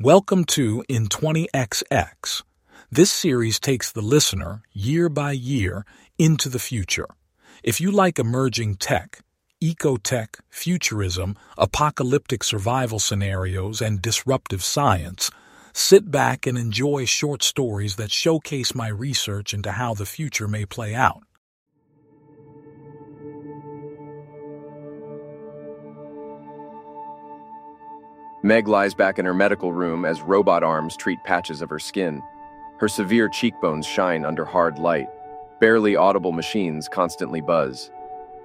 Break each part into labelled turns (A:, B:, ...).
A: Welcome to In 20XX. This series takes the listener, year by year, into the future. If you like emerging tech, ecotech, futurism, apocalyptic survival scenarios, and disruptive science, sit back and enjoy short stories that showcase my research into how the future may play out.
B: Meg lies back in her medical room as robot arms treat patches of her skin. Her severe cheekbones shine under hard light. Barely audible machines constantly buzz.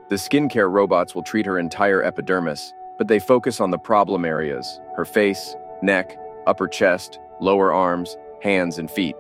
B: The skincare robots will treat her entire epidermis, but they focus on the problem areas her face, neck, upper chest, lower arms, hands, and feet.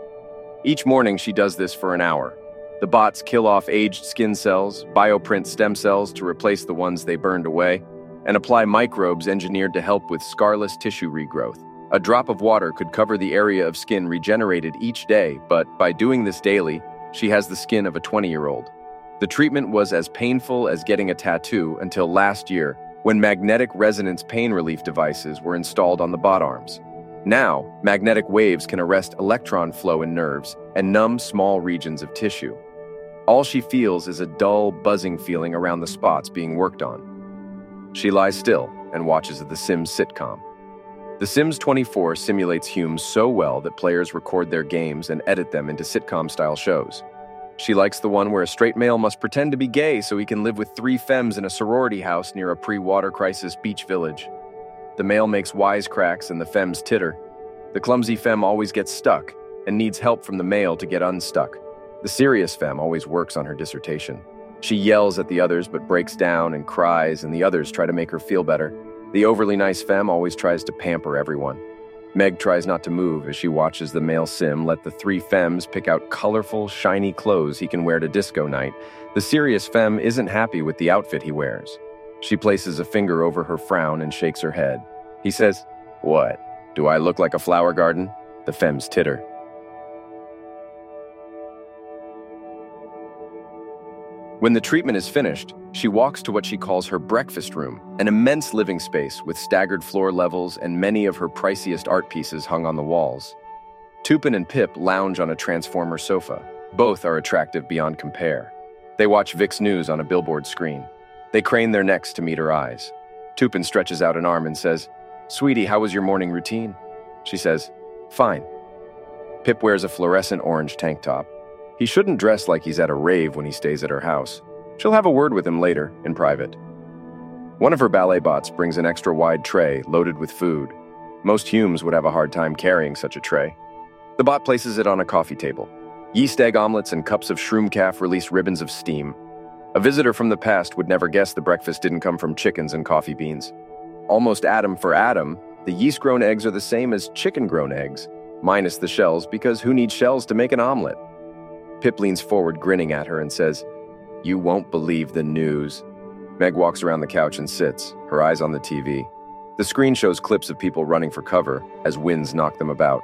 B: Each morning, she does this for an hour. The bots kill off aged skin cells, bioprint stem cells to replace the ones they burned away, and apply microbes engineered to help with scarless tissue regrowth. A drop of water could cover the area of skin regenerated each day, but by doing this daily, she has the skin of a 20 year old. The treatment was as painful as getting a tattoo until last year, when magnetic resonance pain relief devices were installed on the bot arms. Now, magnetic waves can arrest electron flow in nerves and numb small regions of tissue. All she feels is a dull, buzzing feeling around the spots being worked on. She lies still and watches The Sims sitcom. The Sims 24 simulates Humes so well that players record their games and edit them into sitcom style shows. She likes the one where a straight male must pretend to be gay so he can live with three femmes in a sorority house near a pre water crisis beach village. The male makes wisecracks and the femmes titter. The clumsy femme always gets stuck and needs help from the male to get unstuck. The serious femme always works on her dissertation. She yells at the others but breaks down and cries, and the others try to make her feel better. The overly nice femme always tries to pamper everyone. Meg tries not to move as she watches the male sim let the three femmes pick out colorful, shiny clothes he can wear to disco night. The serious femme isn't happy with the outfit he wears. She places a finger over her frown and shakes her head. He says, What? Do I look like a flower garden? The femmes titter. When the treatment is finished, she walks to what she calls her breakfast room, an immense living space with staggered floor levels and many of her priciest art pieces hung on the walls. Tupin and Pip lounge on a transformer sofa. Both are attractive beyond compare. They watch VIX News on a billboard screen. They crane their necks to meet her eyes. Tupin stretches out an arm and says, Sweetie, how was your morning routine? She says, Fine. Pip wears a fluorescent orange tank top. He shouldn't dress like he's at a rave when he stays at her house. She'll have a word with him later, in private. One of her ballet bots brings an extra wide tray loaded with food. Most Humes would have a hard time carrying such a tray. The bot places it on a coffee table. Yeast egg omelets and cups of shroom caf release ribbons of steam. A visitor from the past would never guess the breakfast didn't come from chickens and coffee beans. Almost atom for atom, the yeast grown eggs are the same as chicken grown eggs, minus the shells because who needs shells to make an omelet? Pip leans forward, grinning at her, and says, You won't believe the news. Meg walks around the couch and sits, her eyes on the TV. The screen shows clips of people running for cover as winds knock them about.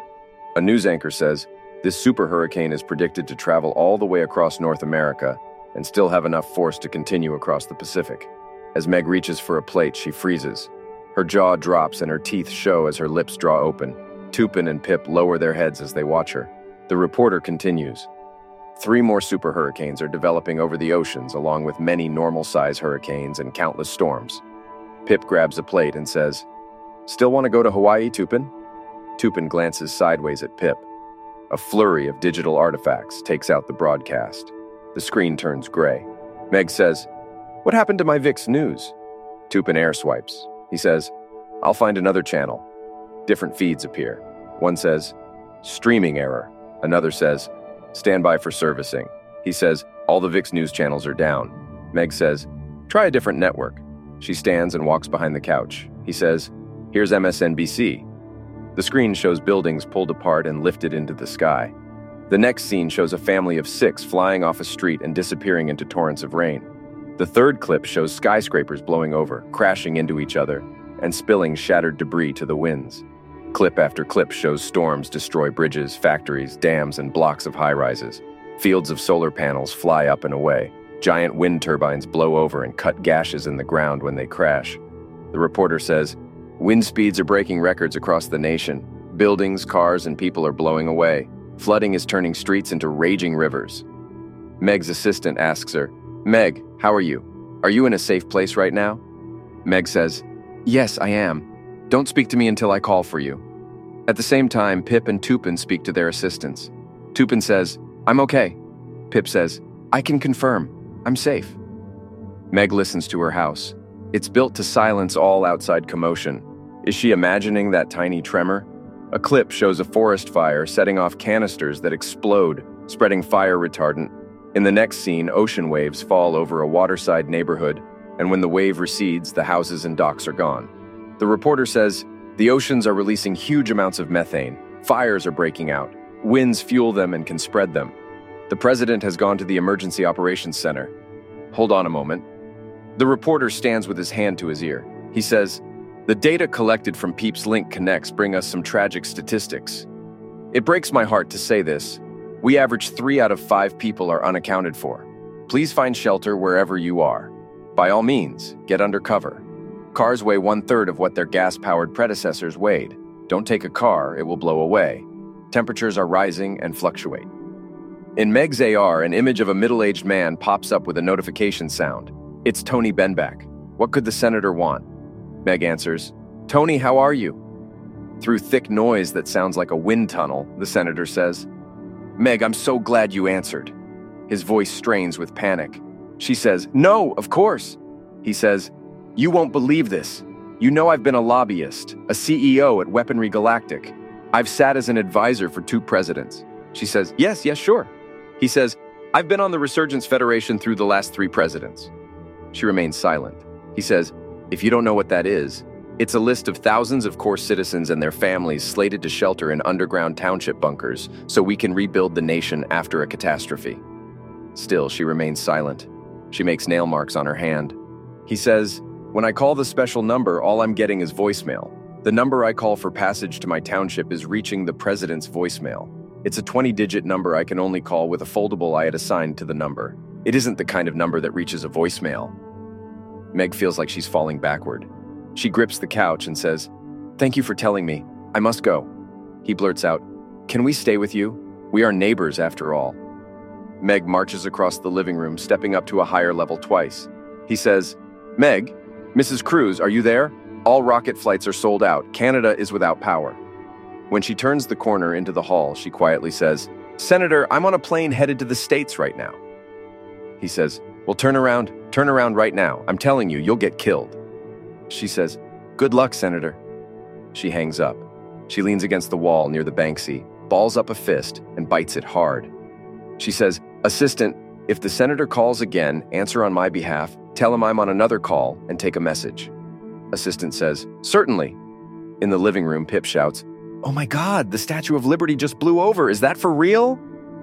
B: A news anchor says, This super hurricane is predicted to travel all the way across North America and still have enough force to continue across the Pacific. As Meg reaches for a plate, she freezes. Her jaw drops and her teeth show as her lips draw open. Tupin and Pip lower their heads as they watch her. The reporter continues. Three more super hurricanes are developing over the oceans, along with many normal size hurricanes and countless storms. Pip grabs a plate and says, Still want to go to Hawaii, Tupin? Tupin glances sideways at Pip. A flurry of digital artifacts takes out the broadcast. The screen turns gray. Meg says, What happened to my VIX news? Tupin air swipes. He says, I'll find another channel. Different feeds appear. One says, Streaming error. Another says, Stand by for servicing. He says, All the VIX news channels are down. Meg says, Try a different network. She stands and walks behind the couch. He says, Here's MSNBC. The screen shows buildings pulled apart and lifted into the sky. The next scene shows a family of six flying off a street and disappearing into torrents of rain. The third clip shows skyscrapers blowing over, crashing into each other, and spilling shattered debris to the winds. Clip after clip shows storms destroy bridges, factories, dams, and blocks of high rises. Fields of solar panels fly up and away. Giant wind turbines blow over and cut gashes in the ground when they crash. The reporter says, Wind speeds are breaking records across the nation. Buildings, cars, and people are blowing away. Flooding is turning streets into raging rivers. Meg's assistant asks her, Meg, how are you? Are you in a safe place right now? Meg says, Yes, I am. Don't speak to me until I call for you. At the same time, Pip and Tupin speak to their assistants. Tupin says, I'm okay. Pip says, I can confirm. I'm safe. Meg listens to her house. It's built to silence all outside commotion. Is she imagining that tiny tremor? A clip shows a forest fire setting off canisters that explode, spreading fire retardant. In the next scene, ocean waves fall over a waterside neighborhood, and when the wave recedes, the houses and docks are gone. The reporter says, The oceans are releasing huge amounts of methane. Fires are breaking out. Winds fuel them and can spread them. The president has gone to the Emergency Operations Center. Hold on a moment. The reporter stands with his hand to his ear. He says, The data collected from Peeps Link Connects bring us some tragic statistics. It breaks my heart to say this. We average three out of five people are unaccounted for. Please find shelter wherever you are. By all means, get under cover. Cars weigh one third of what their gas powered predecessors weighed. Don't take a car, it will blow away. Temperatures are rising and fluctuate. In Meg's AR, an image of a middle aged man pops up with a notification sound. It's Tony Benback. What could the senator want? Meg answers, Tony, how are you? Through thick noise that sounds like a wind tunnel, the senator says, Meg, I'm so glad you answered. His voice strains with panic. She says, No, of course. He says, You won't believe this. You know I've been a lobbyist, a CEO at Weaponry Galactic. I've sat as an advisor for two presidents. She says, Yes, yes, sure. He says, I've been on the Resurgence Federation through the last three presidents. She remains silent. He says, If you don't know what that is, it's a list of thousands of core citizens and their families slated to shelter in underground township bunkers so we can rebuild the nation after a catastrophe. Still, she remains silent. She makes nail marks on her hand. He says, When I call the special number, all I'm getting is voicemail. The number I call for passage to my township is reaching the president's voicemail. It's a 20 digit number I can only call with a foldable I had assigned to the number. It isn't the kind of number that reaches a voicemail. Meg feels like she's falling backward. She grips the couch and says, Thank you for telling me. I must go. He blurts out, Can we stay with you? We are neighbors after all. Meg marches across the living room, stepping up to a higher level twice. He says, Meg, Mrs. Cruz, are you there? All rocket flights are sold out. Canada is without power. When she turns the corner into the hall, she quietly says, Senator, I'm on a plane headed to the States right now. He says, Well, turn around, turn around right now. I'm telling you, you'll get killed. She says, Good luck, Senator. She hangs up. She leans against the wall near the Banksy, balls up a fist, and bites it hard. She says, Assistant, if the senator calls again, answer on my behalf, tell him I'm on another call, and take a message. Assistant says, Certainly. In the living room, Pip shouts, Oh my god, the Statue of Liberty just blew over. Is that for real?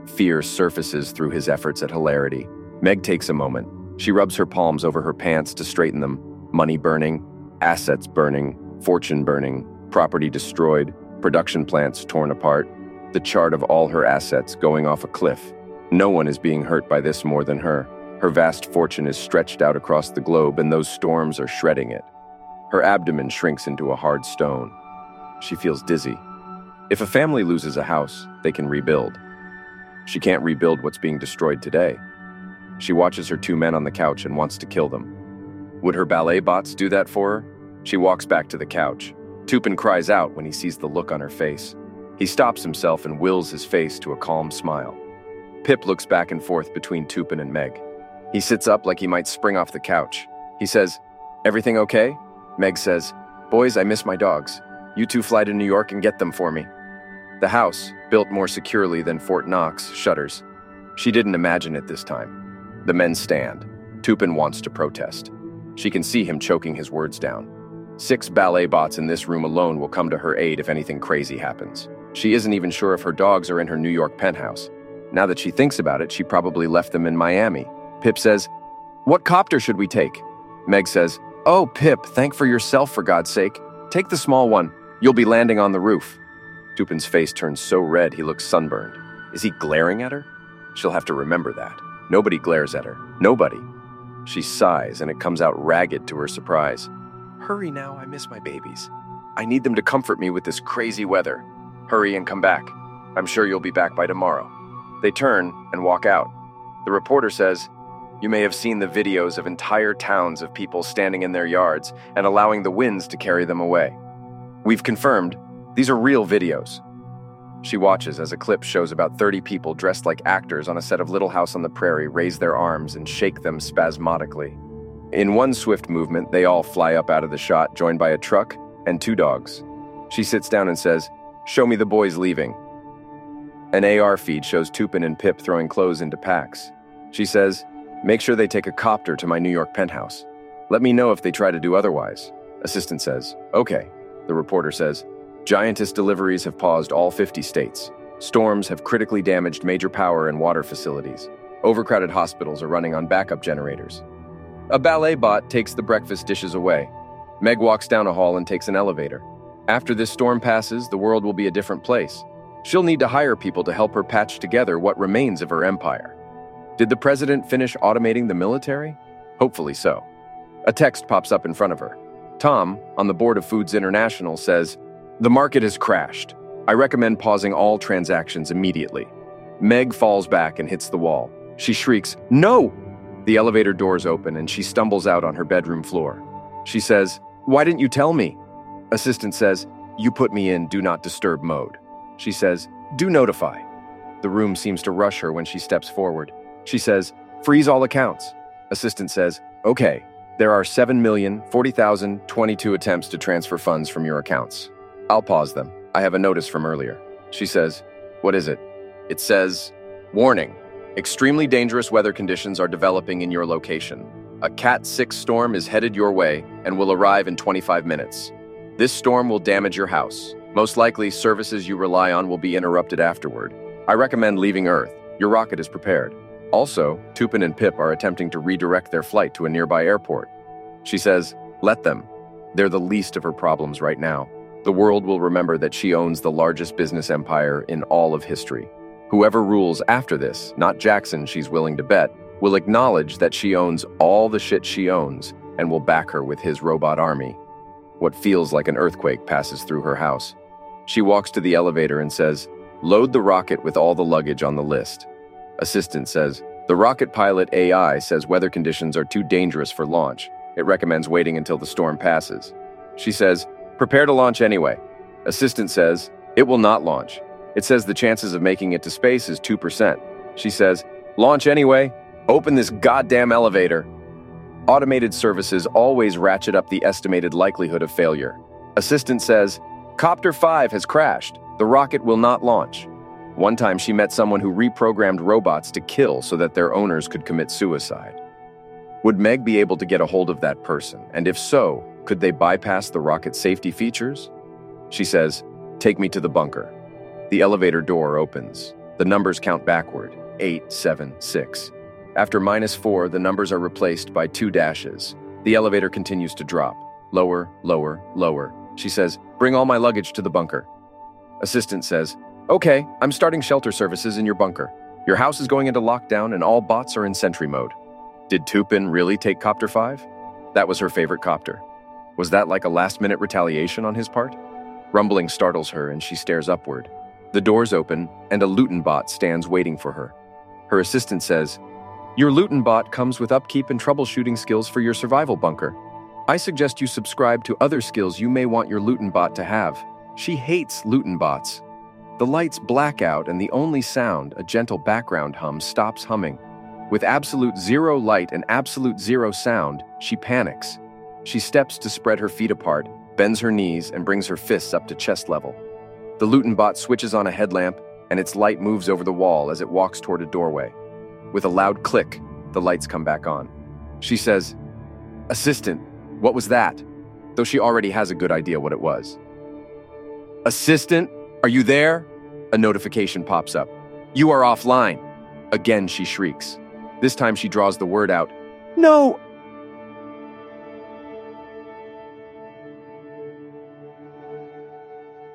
B: Fear surfaces through his efforts at hilarity. Meg takes a moment. She rubs her palms over her pants to straighten them. Money burning, assets burning, fortune burning, property destroyed, production plants torn apart, the chart of all her assets going off a cliff. No one is being hurt by this more than her. Her vast fortune is stretched out across the globe, and those storms are shredding it. Her abdomen shrinks into a hard stone. She feels dizzy. If a family loses a house, they can rebuild. She can't rebuild what's being destroyed today. She watches her two men on the couch and wants to kill them. Would her ballet bots do that for her? She walks back to the couch. Tupin cries out when he sees the look on her face. He stops himself and wills his face to a calm smile. Pip looks back and forth between Tupin and Meg. He sits up like he might spring off the couch. He says, Everything okay? Meg says, Boys, I miss my dogs. You two fly to New York and get them for me. The house, built more securely than Fort Knox, shudders. She didn't imagine it this time. The men stand. Tupin wants to protest. She can see him choking his words down. Six ballet bots in this room alone will come to her aid if anything crazy happens. She isn't even sure if her dogs are in her New York penthouse. Now that she thinks about it, she probably left them in Miami. Pip says, What copter should we take? Meg says, Oh, Pip, thank for yourself for God's sake. Take the small one. You'll be landing on the roof. Tupin's face turns so red he looks sunburned. Is he glaring at her? She'll have to remember that. Nobody glares at her. Nobody. She sighs, and it comes out ragged to her surprise. Hurry now, I miss my babies. I need them to comfort me with this crazy weather. Hurry and come back. I'm sure you'll be back by tomorrow. They turn and walk out. The reporter says, You may have seen the videos of entire towns of people standing in their yards and allowing the winds to carry them away. We've confirmed these are real videos. She watches as a clip shows about 30 people dressed like actors on a set of Little House on the Prairie raise their arms and shake them spasmodically. In one swift movement, they all fly up out of the shot, joined by a truck and two dogs. She sits down and says, Show me the boys leaving. An AR feed shows Tupin and Pip throwing clothes into packs. She says, Make sure they take a copter to my New York penthouse. Let me know if they try to do otherwise. Assistant says, Okay. The reporter says, Giantess deliveries have paused all 50 states. Storms have critically damaged major power and water facilities. Overcrowded hospitals are running on backup generators. A ballet bot takes the breakfast dishes away. Meg walks down a hall and takes an elevator. After this storm passes, the world will be a different place. She'll need to hire people to help her patch together what remains of her empire. Did the president finish automating the military? Hopefully so. A text pops up in front of her. Tom, on the board of Foods International, says, The market has crashed. I recommend pausing all transactions immediately. Meg falls back and hits the wall. She shrieks, No! The elevator doors open and she stumbles out on her bedroom floor. She says, Why didn't you tell me? Assistant says, You put me in do not disturb mode. She says, Do notify. The room seems to rush her when she steps forward. She says, Freeze all accounts. Assistant says, Okay, there are 7,040,022 attempts to transfer funds from your accounts. I'll pause them. I have a notice from earlier. She says, What is it? It says, Warning. Extremely dangerous weather conditions are developing in your location. A Cat 6 storm is headed your way and will arrive in 25 minutes. This storm will damage your house. Most likely, services you rely on will be interrupted afterward. I recommend leaving Earth. Your rocket is prepared. Also, Tupin and Pip are attempting to redirect their flight to a nearby airport. She says, Let them. They're the least of her problems right now. The world will remember that she owns the largest business empire in all of history. Whoever rules after this, not Jackson, she's willing to bet, will acknowledge that she owns all the shit she owns and will back her with his robot army. What feels like an earthquake passes through her house. She walks to the elevator and says, Load the rocket with all the luggage on the list. Assistant says, The rocket pilot AI says weather conditions are too dangerous for launch. It recommends waiting until the storm passes. She says, Prepare to launch anyway. Assistant says, It will not launch. It says the chances of making it to space is 2%. She says, Launch anyway. Open this goddamn elevator. Automated services always ratchet up the estimated likelihood of failure. Assistant says, Copter 5 has crashed. The rocket will not launch. One time she met someone who reprogrammed robots to kill so that their owners could commit suicide. Would Meg be able to get a hold of that person? And if so, could they bypass the rocket safety features? She says, Take me to the bunker. The elevator door opens. The numbers count backward eight, seven, six. After minus four, the numbers are replaced by two dashes. The elevator continues to drop. Lower, lower, lower. She says, Bring all my luggage to the bunker. Assistant says, Okay, I'm starting shelter services in your bunker. Your house is going into lockdown and all bots are in sentry mode. Did Tupin really take Copter 5? That was her favorite copter. Was that like a last minute retaliation on his part? Rumbling startles her and she stares upward. The doors open and a Lutin bot stands waiting for her. Her assistant says, Your Lutin bot comes with upkeep and troubleshooting skills for your survival bunker. I suggest you subscribe to other skills you may want your Lutin bot to have. She hates Lutin bots. The lights black out, and the only sound, a gentle background hum, stops humming. With absolute zero light and absolute zero sound, she panics. She steps to spread her feet apart, bends her knees, and brings her fists up to chest level. The Lutin bot switches on a headlamp, and its light moves over the wall as it walks toward a doorway. With a loud click, the lights come back on. She says, Assistant, what was that? Though she already has a good idea what it was. Assistant, are you there? A notification pops up. You are offline. Again, she shrieks. This time she draws the word out. No!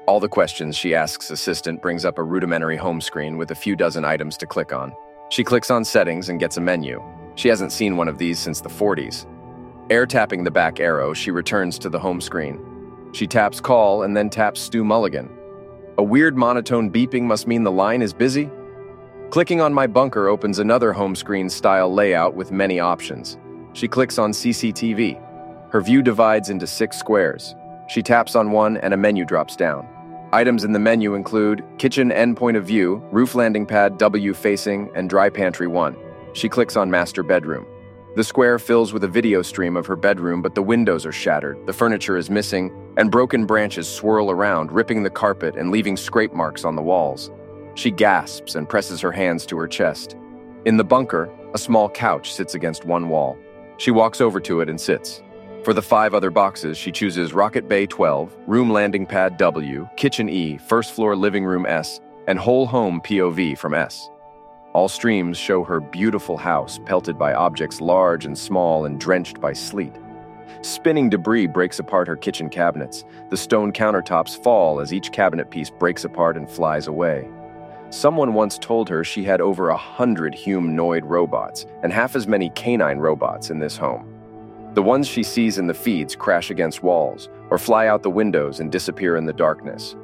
B: All the questions she asks Assistant brings up a rudimentary home screen with a few dozen items to click on. She clicks on Settings and gets a menu. She hasn't seen one of these since the 40s. Air tapping the back arrow, she returns to the home screen. She taps Call and then taps Stu Mulligan. A weird monotone beeping must mean the line is busy? Clicking on My Bunker opens another home screen style layout with many options. She clicks on CCTV. Her view divides into six squares. She taps on one and a menu drops down. Items in the menu include kitchen end point of view, roof landing pad W facing, and dry pantry 1. She clicks on master bedroom. The square fills with a video stream of her bedroom, but the windows are shattered, the furniture is missing, and broken branches swirl around, ripping the carpet and leaving scrape marks on the walls. She gasps and presses her hands to her chest. In the bunker, a small couch sits against one wall. She walks over to it and sits. For the five other boxes, she chooses Rocket Bay 12, Room Landing Pad W, Kitchen E, First Floor Living Room S, and Whole Home POV from S. All streams show her beautiful house pelted by objects large and small and drenched by sleet. Spinning debris breaks apart her kitchen cabinets. The stone countertops fall as each cabinet piece breaks apart and flies away. Someone once told her she had over a hundred humanoid robots and half as many canine robots in this home. The ones she sees in the feeds crash against walls or fly out the windows and disappear in the darkness.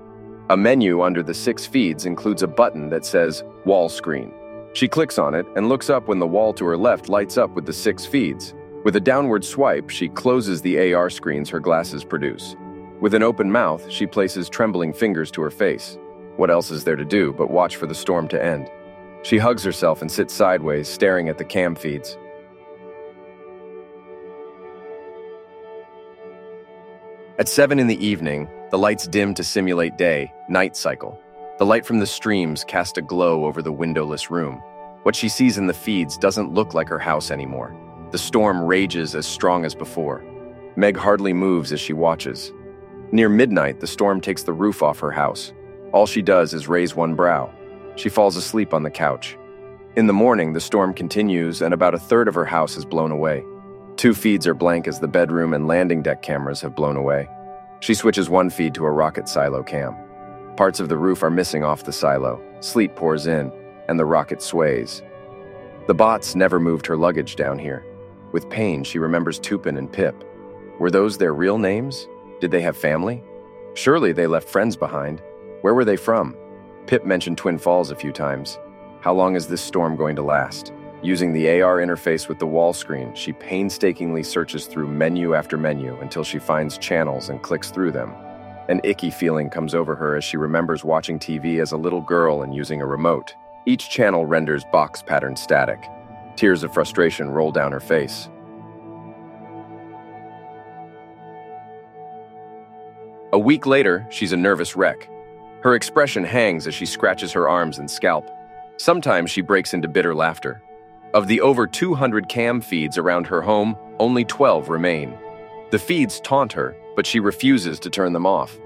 B: A menu under the six feeds includes a button that says Wall Screen. She clicks on it and looks up when the wall to her left lights up with the six feeds. With a downward swipe, she closes the AR screens her glasses produce. With an open mouth, she places trembling fingers to her face. What else is there to do but watch for the storm to end? She hugs herself and sits sideways, staring at the cam feeds. At 7 in the evening, the lights dim to simulate day, night cycle. The light from the streams cast a glow over the windowless room. What she sees in the feeds doesn't look like her house anymore. The storm rages as strong as before. Meg hardly moves as she watches. Near midnight, the storm takes the roof off her house. All she does is raise one brow. She falls asleep on the couch. In the morning, the storm continues and about a third of her house is blown away. Two feeds are blank as the bedroom and landing deck cameras have blown away. She switches one feed to a rocket silo cam. Parts of the roof are missing off the silo. Sleet pours in, and the rocket sways. The bots never moved her luggage down here. With pain, she remembers Tupin and Pip. Were those their real names? Did they have family? Surely they left friends behind. Where were they from? Pip mentioned Twin Falls a few times. How long is this storm going to last? Using the AR interface with the wall screen, she painstakingly searches through menu after menu until she finds channels and clicks through them. An icky feeling comes over her as she remembers watching TV as a little girl and using a remote. Each channel renders box pattern static. Tears of frustration roll down her face. A week later, she's a nervous wreck. Her expression hangs as she scratches her arms and scalp. Sometimes she breaks into bitter laughter. Of the over 200 cam feeds around her home, only 12 remain. The feeds taunt her, but she refuses to turn them off.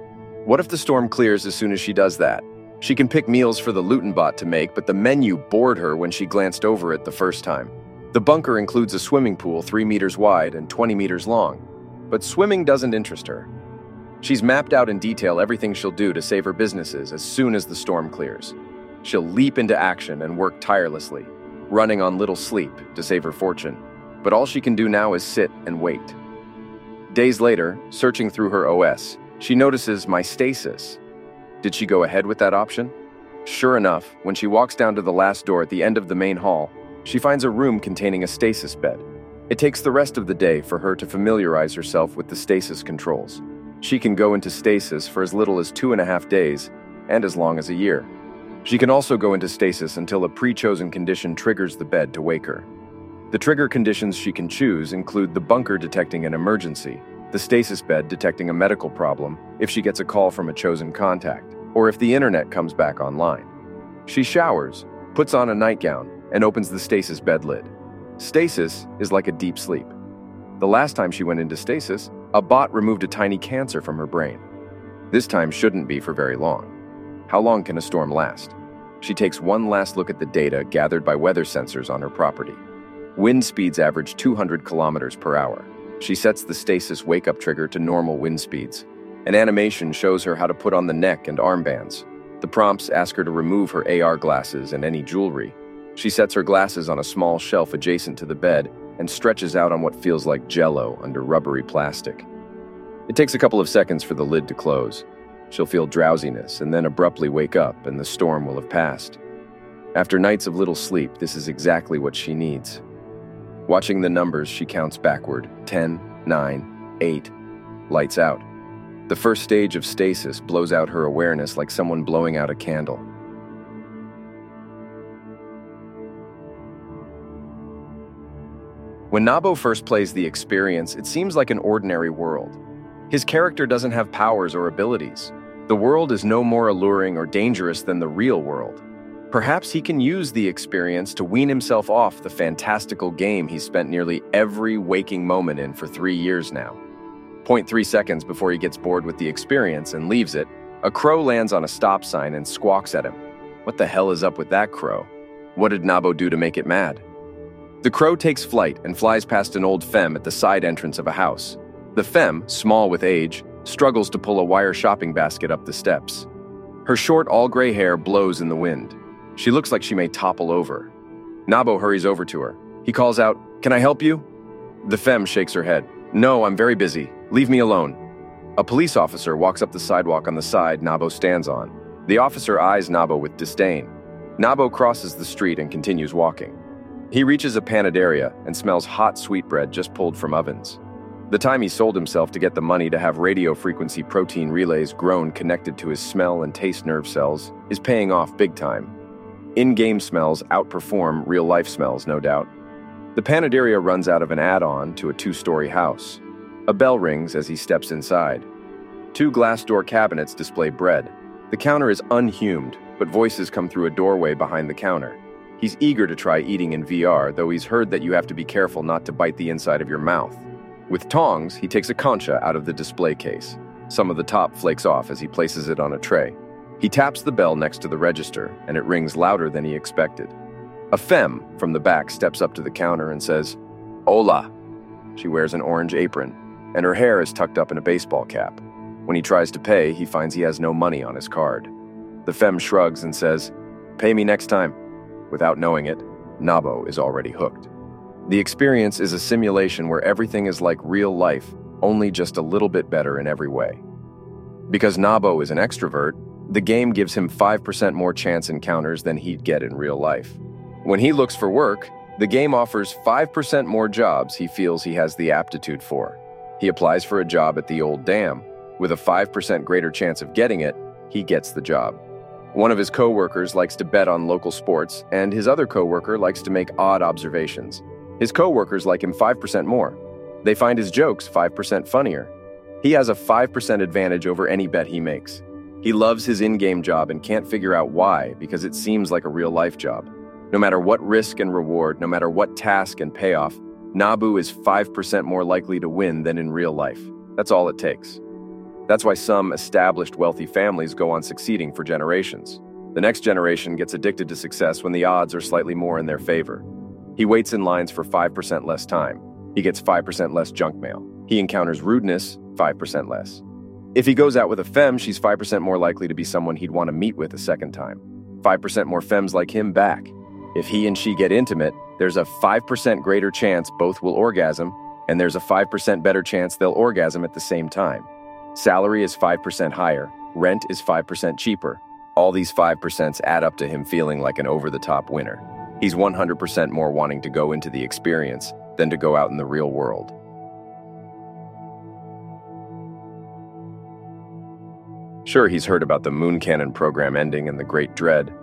B: What if the storm clears as soon as she does that? She can pick meals for the Lutinbot to make, but the menu bored her when she glanced over it the first time. The bunker includes a swimming pool 3 meters wide and 20 meters long, but swimming doesn't interest her. She's mapped out in detail everything she'll do to save her businesses as soon as the storm clears. She'll leap into action and work tirelessly, running on little sleep to save her fortune. But all she can do now is sit and wait. Days later, searching through her OS, she notices my stasis. Did she go ahead with that option? Sure enough, when she walks down to the last door at the end of the main hall, she finds a room containing a stasis bed. It takes the rest of the day for her to familiarize herself with the stasis controls. She can go into stasis for as little as two and a half days and as long as a year. She can also go into stasis until a pre-chosen condition triggers the bed to wake her. The trigger conditions she can choose include the bunker detecting an emergency, the stasis bed detecting a medical problem if she gets a call from a chosen contact, or if the internet comes back online. She showers, puts on a nightgown, and opens the stasis bed lid. Stasis is like a deep sleep. The last time she went into stasis, a bot removed a tiny cancer from her brain. This time shouldn't be for very long. How long can a storm last? She takes one last look at the data gathered by weather sensors on her property. Wind speeds average 200 kilometers per hour. She sets the stasis wake up trigger to normal wind speeds. An animation shows her how to put on the neck and armbands. The prompts ask her to remove her AR glasses and any jewelry. She sets her glasses on a small shelf adjacent to the bed and stretches out on what feels like jello under rubbery plastic. It takes a couple of seconds for the lid to close. She'll feel drowsiness and then abruptly wake up, and the storm will have passed. After nights of little sleep, this is exactly what she needs. Watching the numbers, she counts backward 10, 9, 8, lights out. The first stage of stasis blows out her awareness like someone blowing out a candle. When Nabo first plays the experience, it seems like an ordinary world. His character doesn't have powers or abilities. The world is no more alluring or dangerous than the real world. Perhaps he can use the experience to wean himself off the fantastical game he spent nearly every waking moment in for three years now. 0.3 seconds before he gets bored with the experience and leaves it, a crow lands on a stop sign and squawks at him. What the hell is up with that crow? What did Nabo do to make it mad? The crow takes flight and flies past an old femme at the side entrance of a house. The femme, small with age, struggles to pull a wire shopping basket up the steps. Her short, all gray hair blows in the wind. She looks like she may topple over. Nabo hurries over to her. He calls out, Can I help you? The femme shakes her head. No, I'm very busy. Leave me alone. A police officer walks up the sidewalk on the side Nabo stands on. The officer eyes Nabo with disdain. Nabo crosses the street and continues walking. He reaches a panaderia and smells hot sweetbread just pulled from ovens. The time he sold himself to get the money to have radio frequency protein relays grown connected to his smell and taste nerve cells is paying off big time. In game smells outperform real life smells, no doubt. The panaderia runs out of an add on to a two story house. A bell rings as he steps inside. Two glass door cabinets display bread. The counter is unhumed, but voices come through a doorway behind the counter. He's eager to try eating in VR, though he's heard that you have to be careful not to bite the inside of your mouth. With tongs, he takes a concha out of the display case. Some of the top flakes off as he places it on a tray. He taps the bell next to the register, and it rings louder than he expected. A femme from the back steps up to the counter and says, Hola. She wears an orange apron and her hair is tucked up in a baseball cap. When he tries to pay, he finds he has no money on his card. The femme shrugs and says, Pay me next time. Without knowing it, Nabo is already hooked. The experience is a simulation where everything is like real life, only just a little bit better in every way. Because Nabo is an extrovert, the game gives him 5% more chance encounters than he'd get in real life. When he looks for work, the game offers 5% more jobs he feels he has the aptitude for. He applies for a job at the old dam. With a 5% greater chance of getting it, he gets the job. One of his coworkers likes to bet on local sports, and his other coworker likes to make odd observations. His coworkers like him 5% more. They find his jokes 5% funnier. He has a 5% advantage over any bet he makes. He loves his in game job and can't figure out why because it seems like a real life job. No matter what risk and reward, no matter what task and payoff, Nabo is 5% more likely to win than in real life. That's all it takes. That's why some established wealthy families go on succeeding for generations. The next generation gets addicted to success when the odds are slightly more in their favor. He waits in lines for 5% less time. He gets 5% less junk mail. He encounters rudeness, 5% less. If he goes out with a femme, she's 5% more likely to be someone he'd want to meet with a second time. 5% more femmes like him back. If he and she get intimate, there's a 5% greater chance both will orgasm, and there's a 5% better chance they'll orgasm at the same time. Salary is 5% higher, rent is 5% cheaper. All these 5% add up to him feeling like an over the top winner. He's 100% more wanting to go into the experience than to go out in the real world. Sure, he's heard about the Moon Cannon program ending and the Great Dread,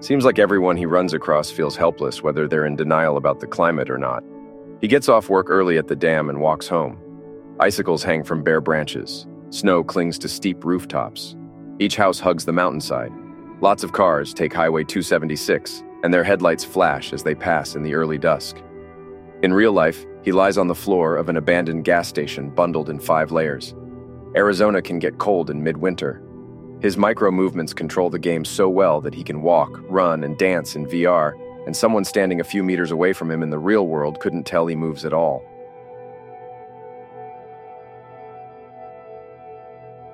B: Seems like everyone he runs across feels helpless, whether they're in denial about the climate or not. He gets off work early at the dam and walks home. Icicles hang from bare branches. Snow clings to steep rooftops. Each house hugs the mountainside. Lots of cars take Highway 276, and their headlights flash as they pass in the early dusk. In real life, he lies on the floor of an abandoned gas station bundled in five layers. Arizona can get cold in midwinter, his micro movements control the game so well that he can walk, run, and dance in VR, and someone standing a few meters away from him in the real world couldn't tell he moves at all.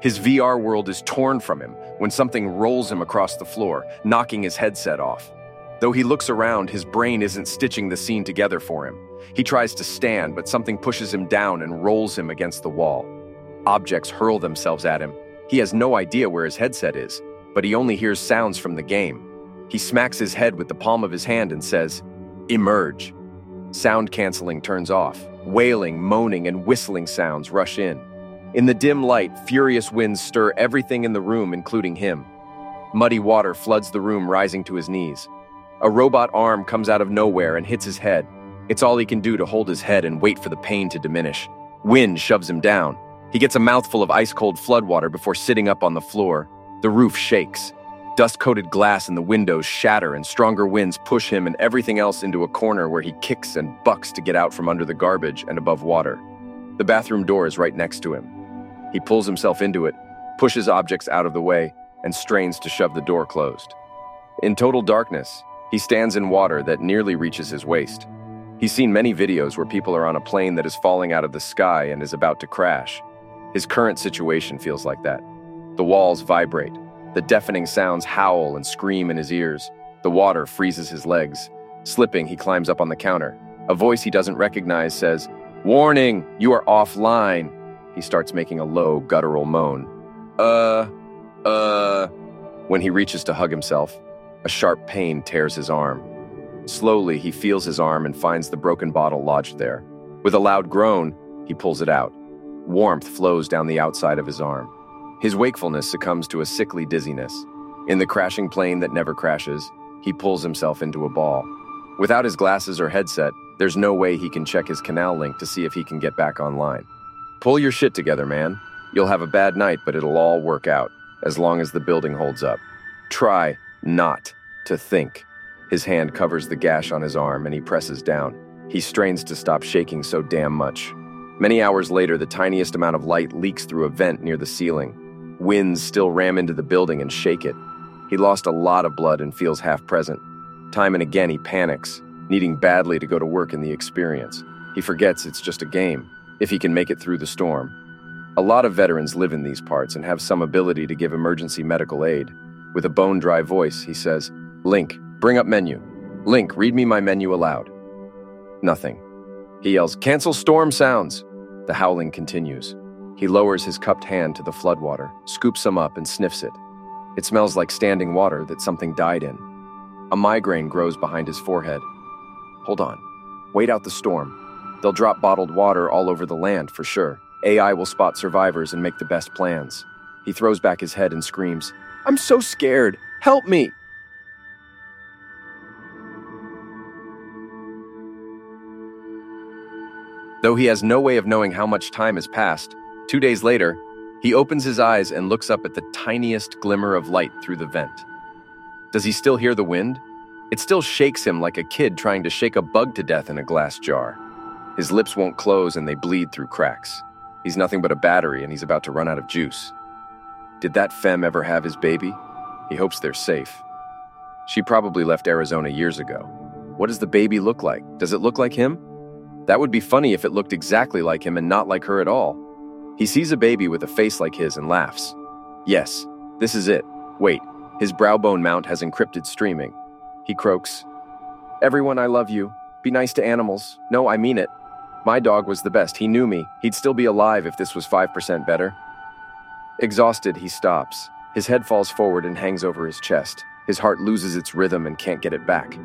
B: His VR world is torn from him when something rolls him across the floor, knocking his headset off. Though he looks around, his brain isn't stitching the scene together for him. He tries to stand, but something pushes him down and rolls him against the wall. Objects hurl themselves at him, He has no idea where his headset is, but he only hears sounds from the game. He smacks his head with the palm of his hand and says, Emerge. Sound canceling turns off. Wailing, moaning, and whistling sounds rush in. In the dim light, furious winds stir everything in the room, including him. Muddy water floods the room, rising to his knees. A robot arm comes out of nowhere and hits his head. It's all he can do to hold his head and wait for the pain to diminish. Wind shoves him down. He gets a mouthful of ice cold floodwater before sitting up on the floor. The roof shakes. Dust coated glass in the windows shatter, and stronger winds push him and everything else into a corner where he kicks and bucks to get out from under the garbage and above water. The bathroom door is right next to him. He pulls himself into it, pushes objects out of the way, and strains to shove the door closed. In total darkness, he stands in water that nearly reaches his waist. He's seen many videos where people are on a plane that is falling out of the sky and is about to crash. His current situation feels like that. The walls vibrate, the deafening sounds howl and scream in his ears. The water freezes his legs. Slipping, he climbs up on the counter. A voice he doesn't recognize says, Warning, you are offline. He starts making a low, guttural moan. Uh, uh. When he reaches to hug himself, a sharp pain tears his arm. Slowly, he feels his arm and finds the broken bottle lodged there. With a loud groan, he pulls it out. Warmth flows down the outside of his arm. His wakefulness succumbs to a sickly dizziness. In the crashing plane that never crashes, he pulls himself into a ball. Without his glasses or headset, there's no way he can check his canal link to see if he can get back online. Pull your shit together, man. You'll have a bad night, but it'll all work out, as long as the building holds up. Try not to think. His hand covers the gash on his arm and he presses down. He strains to stop shaking so damn much. Many hours later, the tiniest amount of light leaks through a vent near the ceiling. Winds still ram into the building and shake it. He lost a lot of blood and feels half present. Time and again, he panics, needing badly to go to work in the experience. He forgets it's just a game, if he can make it through the storm. A lot of veterans live in these parts and have some ability to give emergency medical aid. With a bone dry voice, he says, Link, bring up menu. Link, read me my menu aloud. Nothing. He yells, Cancel storm sounds. The howling continues. He lowers his cupped hand to the floodwater, scoops some up, and sniffs it. It smells like standing water that something died in. A migraine grows behind his forehead. Hold on. Wait out the storm. They'll drop bottled water all over the land for sure. AI will spot survivors and make the best plans. He throws back his head and screams, I'm so scared. Help me. Though he has no way of knowing how much time has passed, Two days later, he opens his eyes and looks up at the tiniest glimmer of light through the vent. Does he still hear the wind? It still shakes him like a kid trying to shake a bug to death in a glass jar. His lips won't close and they bleed through cracks. He's nothing but a battery and he's about to run out of juice. Did that femme ever have his baby? He hopes they're safe. She probably left Arizona years ago. What does the baby look like? Does it look like him? That would be funny if it looked exactly like him and not like her at all. He sees a baby with a face like his and laughs. Yes, this is it. Wait, his brow bone mount has encrypted streaming. He croaks, Everyone, I love you. Be nice to animals. No, I mean it. My dog was the best. He knew me. He'd still be alive if this was 5% better. Exhausted, he stops. His head falls forward and hangs over his chest. His heart loses its rhythm and can't get it back.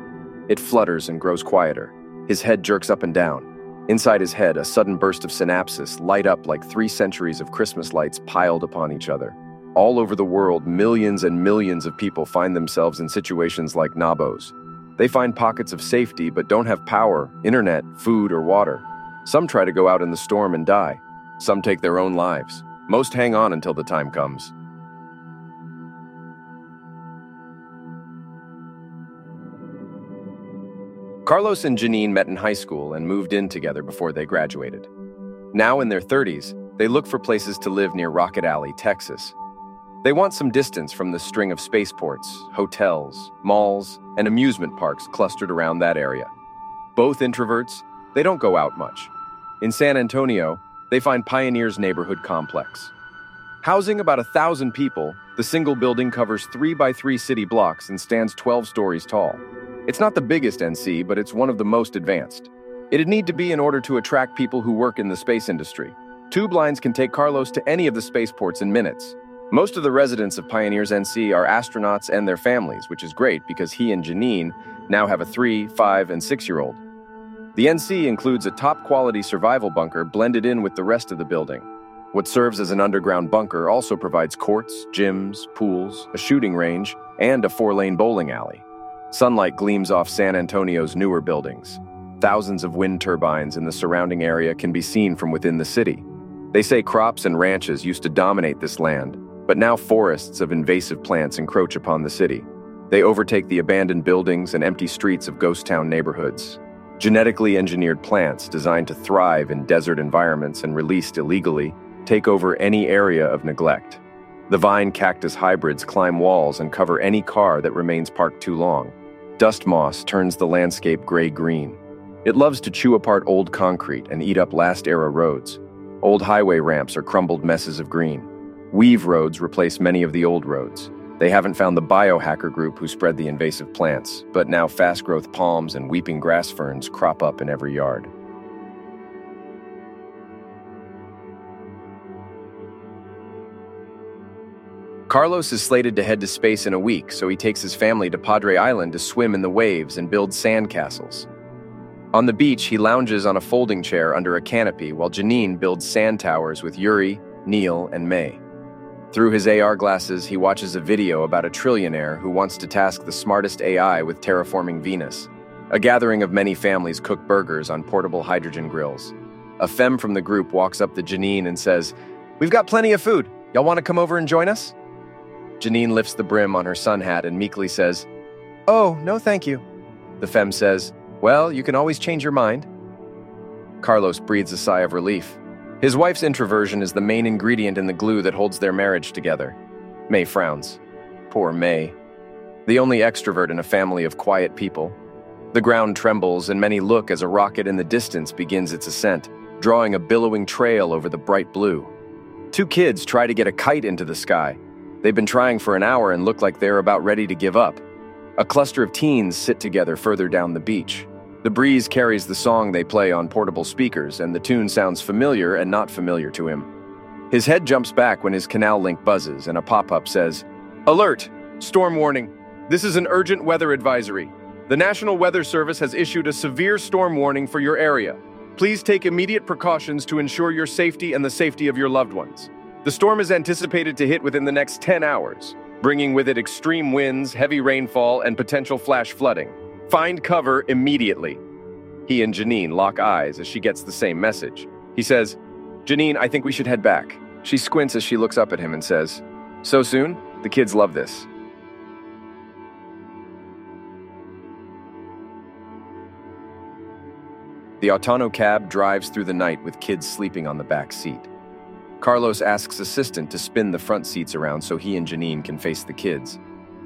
B: It flutters and grows quieter. His head jerks up and down. Inside his head, a sudden burst of synapses light up like three centuries of Christmas lights piled upon each other. All over the world, millions and millions of people find themselves in situations like Nabo's. They find pockets of safety but don't have power, internet, food, or water. Some try to go out in the storm and die. Some take their own lives. Most hang on until the time comes. Carlos and Janine met in high school and moved in together before they graduated. Now in their 30s, they look for places to live near Rocket Alley, Texas. They want some distance from the string of spaceports, hotels, malls, and amusement parks clustered around that area. Both introverts, they don't go out much. In San Antonio, they find Pioneer's neighborhood complex. Housing about a thousand people, the single building covers three by three city blocks and stands 12 stories tall. It's not the biggest NC, but it's one of the most advanced. It'd need to be in order to attract people who work in the space industry. Tube lines can take Carlos to any of the spaceports in minutes. Most of the residents of Pioneers NC are astronauts and their families, which is great because he and Janine now have a three, five, and six year old. The NC includes a top quality survival bunker blended in with the rest of the building. What serves as an underground bunker also provides courts, gyms, pools, a shooting range, and a four lane bowling alley. Sunlight gleams off San Antonio's newer buildings. Thousands of wind turbines in the surrounding area can be seen from within the city. They say crops and ranches used to dominate this land, but now forests of invasive plants encroach upon the city. They overtake the abandoned buildings and empty streets of ghost town neighborhoods. Genetically engineered plants designed to thrive in desert environments and released illegally take over any area of neglect. The vine cactus hybrids climb walls and cover any car that remains parked too long. Dust moss turns the landscape gray green. It loves to chew apart old concrete and eat up last era roads. Old highway ramps are crumbled messes of green. Weave roads replace many of the old roads. They haven't found the biohacker group who spread the invasive plants, but now fast growth palms and weeping grass ferns crop up in every yard. Carlos is slated to head to space in a week, so he takes his family to Padre Island to swim in the waves and build sand castles. On the beach, he lounges on a folding chair under a canopy while Janine builds sand towers with Yuri, Neil, and May. Through his AR glasses, he watches a video about a trillionaire who wants to task the smartest AI with terraforming Venus. A gathering of many families cook burgers on portable hydrogen grills. A femme from the group walks up to Janine and says, We've got plenty of food. Y'all want to come over and join us? Janine lifts the brim on her sun hat and meekly says, Oh, no thank you. The femme says, Well, you can always change your mind. Carlos breathes a sigh of relief. His wife's introversion is the main ingredient in the glue that holds their marriage together. May frowns. Poor May. The only extrovert in a family of quiet people. The ground trembles, and many look as a rocket in the distance begins its ascent, drawing a billowing trail over the bright blue. Two kids try to get a kite into the sky, They've been trying for an hour and look like they're about ready to give up. A cluster of teens sit together further down the beach. The breeze carries the song they play on portable speakers, and the tune sounds familiar and not familiar to him. His head jumps back when his canal link buzzes and a pop up says, Alert! Storm warning. This is an urgent weather advisory. The National Weather Service has issued a severe storm warning for your area. Please take immediate precautions to ensure your safety and the safety of your loved ones. The storm is anticipated to hit within the next 10 hours, bringing with it extreme winds, heavy rainfall, and potential flash flooding. Find cover immediately. He and Janine lock eyes as she gets the same message. He says, Janine, I think we should head back. She squints as she looks up at him and says, So soon? The kids love this. The Autono cab drives through the night with kids sleeping on the back seat. Carlos asks assistant to spin the front seats around so he and Janine can face the kids.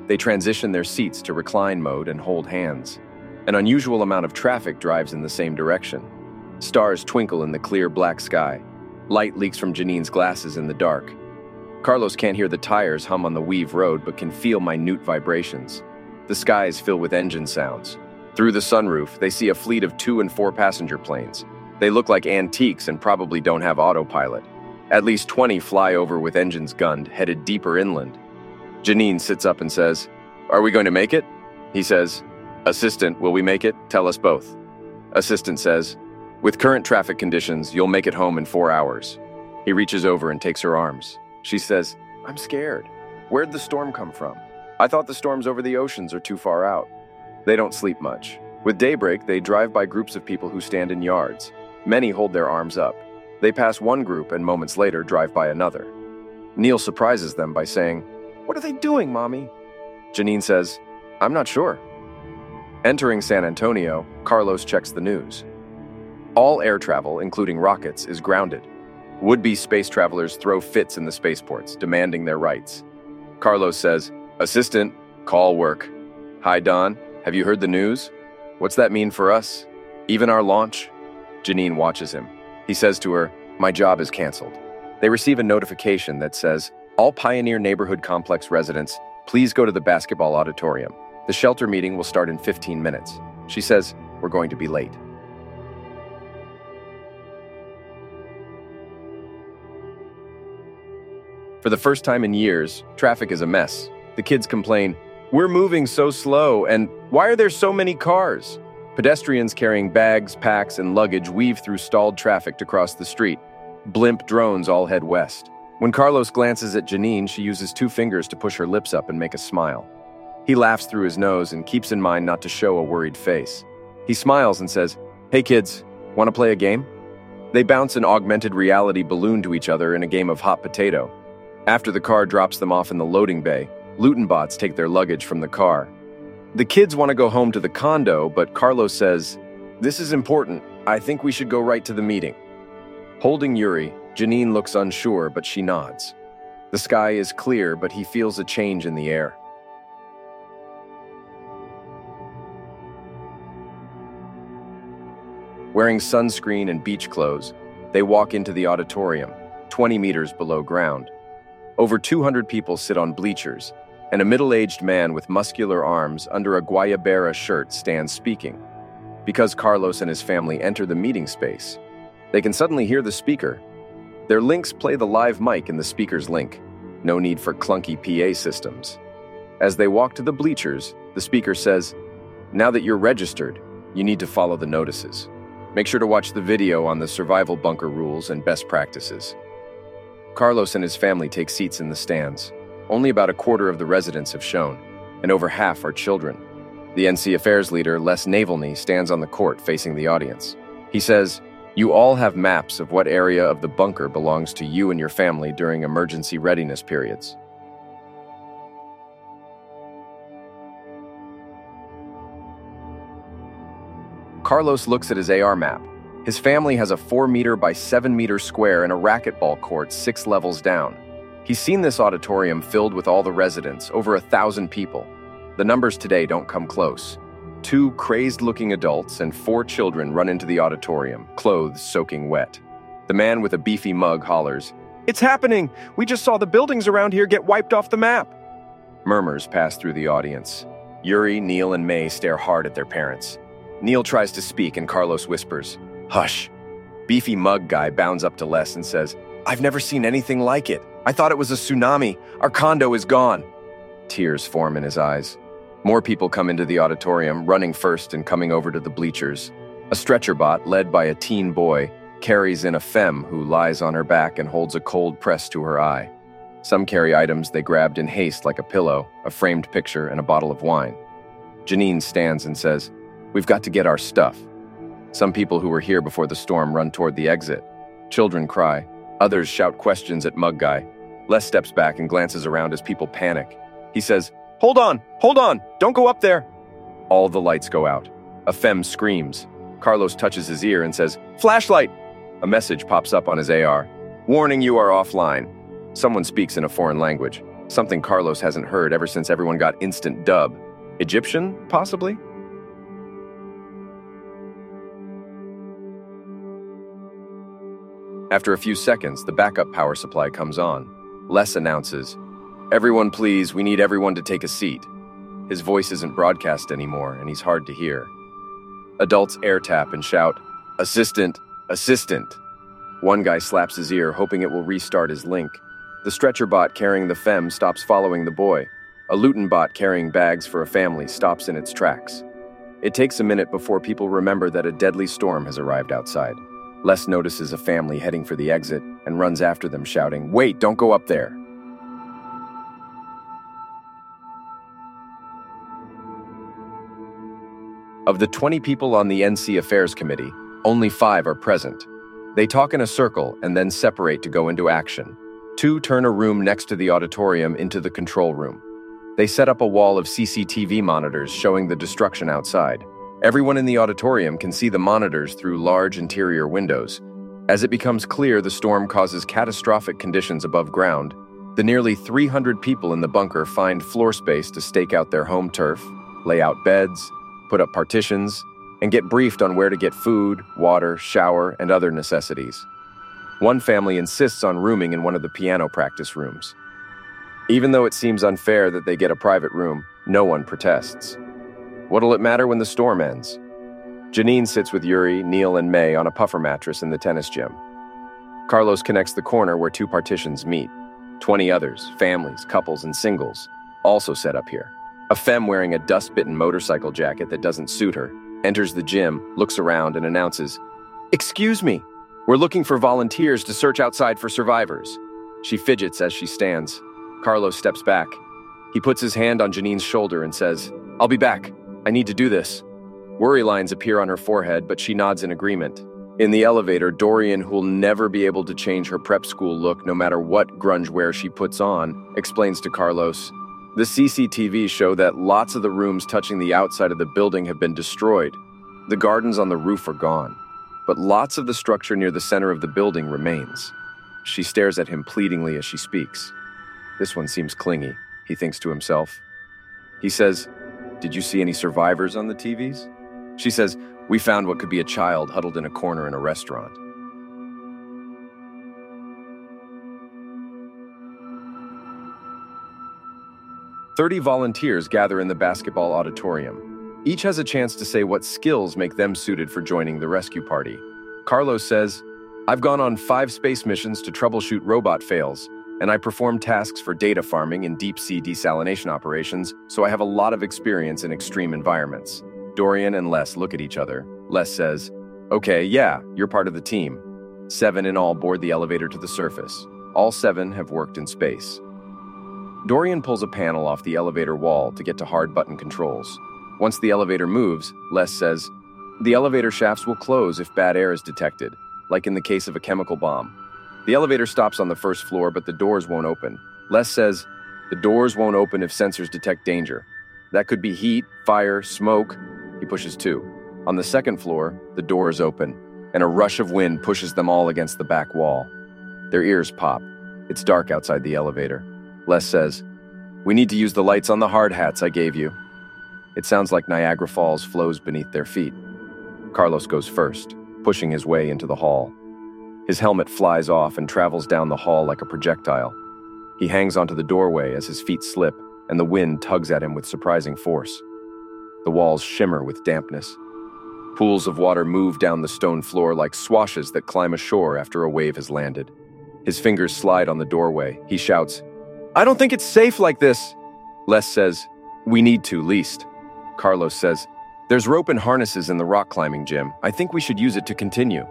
B: They transition their seats to recline mode and hold hands. An unusual amount of traffic drives in the same direction. Stars twinkle in the clear black sky. Light leaks from Janine's glasses in the dark. Carlos can't hear the tires hum on the Weave Road but can feel minute vibrations. The skies fill with engine sounds. Through the sunroof, they see a fleet of two and four passenger planes. They look like antiques and probably don't have autopilot. At least 20 fly over with engines gunned, headed deeper inland. Janine sits up and says, Are we going to make it? He says, Assistant, will we make it? Tell us both. Assistant says, With current traffic conditions, you'll make it home in four hours. He reaches over and takes her arms. She says, I'm scared. Where'd the storm come from? I thought the storms over the oceans are too far out. They don't sleep much. With daybreak, they drive by groups of people who stand in yards. Many hold their arms up. They pass one group and moments later drive by another. Neil surprises them by saying, What are they doing, Mommy? Janine says, I'm not sure. Entering San Antonio, Carlos checks the news. All air travel, including rockets, is grounded. Would be space travelers throw fits in the spaceports, demanding their rights. Carlos says, Assistant, call work. Hi, Don. Have you heard the news? What's that mean for us? Even our launch? Janine watches him. He says to her, My job is canceled. They receive a notification that says, All Pioneer Neighborhood Complex residents, please go to the basketball auditorium. The shelter meeting will start in 15 minutes. She says, We're going to be late. For the first time in years, traffic is a mess. The kids complain, We're moving so slow, and why are there so many cars? Pedestrians carrying bags, packs, and luggage weave through stalled traffic to cross the street. Blimp drones all head west. When Carlos glances at Janine, she uses two fingers to push her lips up and make a smile. He laughs through his nose and keeps in mind not to show a worried face. He smiles and says, Hey kids, want to play a game? They bounce an augmented reality balloon to each other in a game of hot potato. After the car drops them off in the loading bay, Lutinbots take their luggage from the car. The kids want to go home to the condo, but Carlos says, This is important. I think we should go right to the meeting. Holding Yuri, Janine looks unsure, but she nods. The sky is clear, but he feels a change in the air. Wearing sunscreen and beach clothes, they walk into the auditorium, 20 meters below ground. Over 200 people sit on bleachers, and a middle-aged man with muscular arms under a guayabera shirt stands speaking. Because Carlos and his family enter the meeting space, they can suddenly hear the speaker. Their links play the live mic in the speaker's link. No need for clunky PA systems. As they walk to the bleachers, the speaker says, Now that you're registered, you need to follow the notices. Make sure to watch the video on the survival bunker rules and best practices. Carlos and his family take seats in the stands. Only about a quarter of the residents have shown, and over half are children. The NC Affairs leader, Les Navalny, stands on the court facing the audience. He says, You all have maps of what area of the bunker belongs to you and your family during emergency readiness periods. Carlos looks at his AR map. His family has a 4 meter by 7 meter square and a racquetball court six levels down. He's seen this auditorium filled with all the residents, over a thousand people. The numbers today don't come close. Two crazed looking adults and four children run into the auditorium, clothes soaking wet. The man with a beefy mug hollers, It's happening! We just saw the buildings around here get wiped off the map! Murmurs pass through the audience. Yuri, Neil, and May stare hard at their parents. Neil tries to speak, and Carlos whispers, Hush. Beefy mug guy bounds up to Les and says, I've never seen anything like it. I thought it was a tsunami. Our condo is gone. Tears form in his eyes. More people come into the auditorium, running first and coming over to the bleachers. A stretcher bot, led by a teen boy, carries in a femme who lies on her back and holds a cold press to her eye. Some carry items they grabbed in haste, like a pillow, a framed picture, and a bottle of wine. Janine stands and says, We've got to get our stuff. Some people who were here before the storm run toward the exit. Children cry. Others shout questions at Mug Guy. Les steps back and glances around as people panic. He says, Hold on! Hold on! Don't go up there! All the lights go out. A femme screams. Carlos touches his ear and says, Flashlight! A message pops up on his AR. Warning you are offline. Someone speaks in a foreign language. Something Carlos hasn't heard ever since everyone got instant dub. Egyptian, possibly? After a few seconds, the backup power supply comes on. Les announces, Everyone, please, we need everyone to take a seat. His voice isn't broadcast anymore, and he's hard to hear. Adults air tap and shout, Assistant! Assistant! One guy slaps his ear, hoping it will restart his link. The stretcher bot carrying the femme stops following the boy. A Lutin bot carrying bags for a family stops in its tracks. It takes a minute before people remember that a deadly storm has arrived outside. Les notices a family heading for the exit and runs after them, shouting, Wait, don't go up there. Of the 20 people on the NC Affairs Committee, only five are present. They talk in a circle and then separate to go into action. Two turn a room next to the auditorium into the control room. They set up a wall of CCTV monitors showing the destruction outside. Everyone in the auditorium can see the monitors through large interior windows. As it becomes clear the storm causes catastrophic conditions above ground, the nearly 300 people in the bunker find floor space to stake out their home turf, lay out beds, put up partitions, and get briefed on where to get food, water, shower, and other necessities. One family insists on rooming in one of the piano practice rooms. Even though it seems unfair that they get a private room, no one protests. What'll it matter when the storm ends? Janine sits with Yuri, Neil, and May on a puffer mattress in the tennis gym. Carlos connects the corner where two partitions meet. 20 others, families, couples, and singles, also set up here. A femme wearing a dust bitten motorcycle jacket that doesn't suit her enters the gym, looks around, and announces, Excuse me, we're looking for volunteers to search outside for survivors. She fidgets as she stands. Carlos steps back. He puts his hand on Janine's shoulder and says, I'll be back. I need to do this. Worry lines appear on her forehead, but she nods in agreement. In the elevator, Dorian, who'll never be able to change her prep school look no matter what grunge wear she puts on, explains to Carlos, the CCTV show that lots of the rooms touching the outside of the building have been destroyed. The gardens on the roof are gone, but lots of the structure near the center of the building remains. She stares at him pleadingly as she speaks. This one seems clingy, he thinks to himself. He says, Did you see any survivors on the TVs? She says, We found what could be a child huddled in a corner in a restaurant. 30 volunteers gather in the basketball auditorium. Each has a chance to say what skills make them suited for joining the rescue party. Carlos says, I've gone on five space missions to troubleshoot robot fails, and I perform tasks for data farming and deep sea desalination operations, so I have a lot of experience in extreme environments. Dorian and Les look at each other. Les says, Okay, yeah, you're part of the team. Seven in all board the elevator to the surface. All seven have worked in space. Dorian pulls a panel off the elevator wall to get to hard button controls. Once the elevator moves, Les says, The elevator shafts will close if bad air is detected, like in the case of a chemical bomb. The elevator stops on the first floor, but the doors won't open. Les says, The doors won't open if sensors detect danger. That could be heat, fire, smoke. He pushes two. On the second floor, the doors open, and a rush of wind pushes them all against the back wall. Their ears pop. It's dark outside the elevator. Les says, We need to use the lights on the hard hats I gave you. It sounds like Niagara Falls flows beneath their feet. Carlos goes first, pushing his way into the hall. His helmet flies off and travels down the hall like a projectile. He hangs onto the doorway as his feet slip, and the wind tugs at him with surprising force. The walls shimmer with dampness. Pools of water move down the stone floor like swashes that climb ashore after a wave has landed. His fingers slide on the doorway. He shouts, I don't think it's safe like this. Les says, We need to, least. Carlos says, There's rope and harnesses in the rock climbing gym. I think we should use it to continue.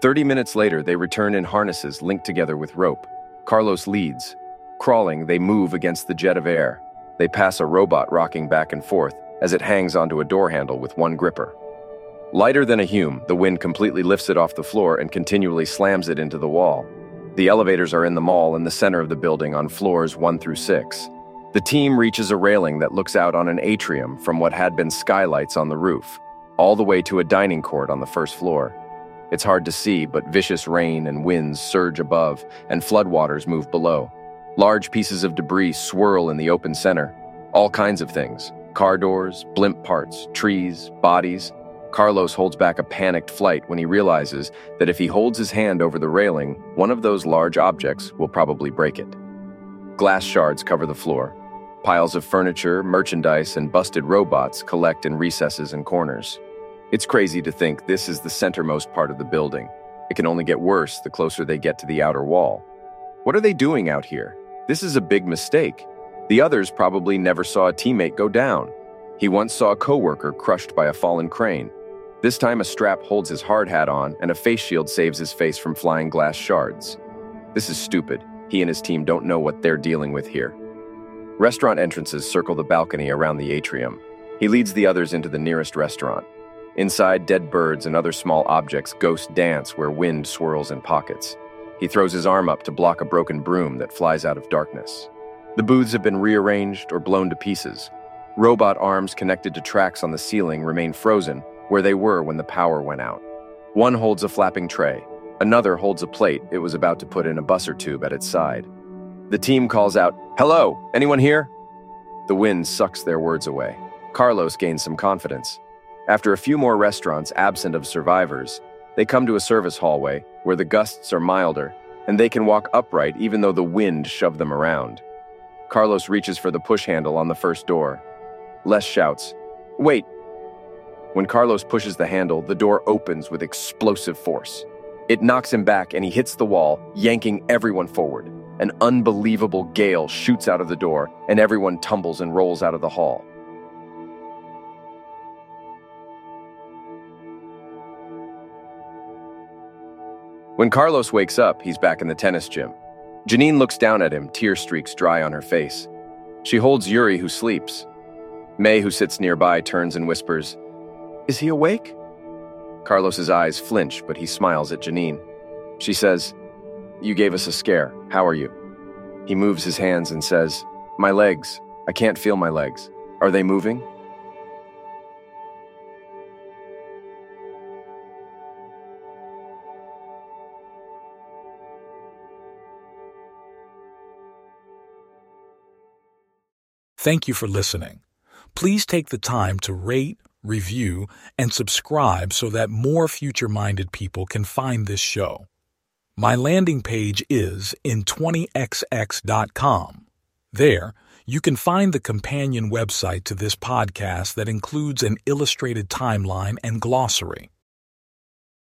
B: Thirty minutes later, they return in harnesses linked together with rope. Carlos leads. Crawling, they move against the jet of air. They pass a robot rocking back and forth as it hangs onto a door handle with one gripper. Lighter than a Hume, the wind completely lifts it off the floor and continually slams it into the wall. The elevators are in the mall in the center of the building on floors 1 through 6. The team reaches a railing that looks out on an atrium from what had been skylights on the roof, all the way to a dining court on the first floor. It's hard to see, but vicious rain and winds surge above, and floodwaters move below. Large pieces of debris swirl in the open center. All kinds of things car doors, blimp parts, trees, bodies, Carlos holds back a panicked flight when he realizes that if he holds his hand over the railing, one of those large objects will probably break it. Glass shards cover the floor. Piles of furniture, merchandise, and busted robots collect in recesses and corners. It's crazy to think this is the centermost part of the building. It can only get worse the closer they get to the outer wall. What are they doing out here? This is a big mistake. The others probably never saw a teammate go down. He once saw a coworker crushed by a fallen crane. This time, a strap holds his hard hat on, and a face shield saves his face from flying glass shards. This is stupid. He and his team don't know what they're dealing with here. Restaurant entrances circle the balcony around the atrium. He leads the others into the nearest restaurant. Inside, dead birds and other small objects ghost dance where wind swirls in pockets. He throws his arm up to block a broken broom that flies out of darkness. The booths have been rearranged or blown to pieces. Robot arms connected to tracks on the ceiling remain frozen, where they were when the power went out. One holds a flapping tray, another holds a plate it was about to put in a busser tube at its side. The team calls out, Hello, anyone here? The wind sucks their words away. Carlos gains some confidence. After a few more restaurants absent of survivors, they come to a service hallway where the gusts are milder and they can walk upright even though the wind shoved them around. Carlos reaches for the push handle on the first door. Les shouts, Wait, when Carlos pushes the handle, the door opens with explosive force. It knocks him back and he hits the wall, yanking everyone forward. an unbelievable gale shoots out of the door, and everyone tumbles and rolls out of the hall. When Carlos wakes up, he's back in the tennis gym. Janine looks down at him, tear streaks dry on her face. She holds Yuri, who sleeps. May, who sits nearby, turns and whispers, Is he awake? Carlos's eyes flinch, but he smiles at Janine. She says, You gave us a scare. How are you? He moves his hands and says, My legs. I can't feel my legs. Are they moving?
A: Thank you for listening. Please take the time to rate, review, and subscribe so that more future minded people can find this show. My landing page is in 20xx.com. There, you can find the companion website to this podcast that includes an illustrated timeline and glossary.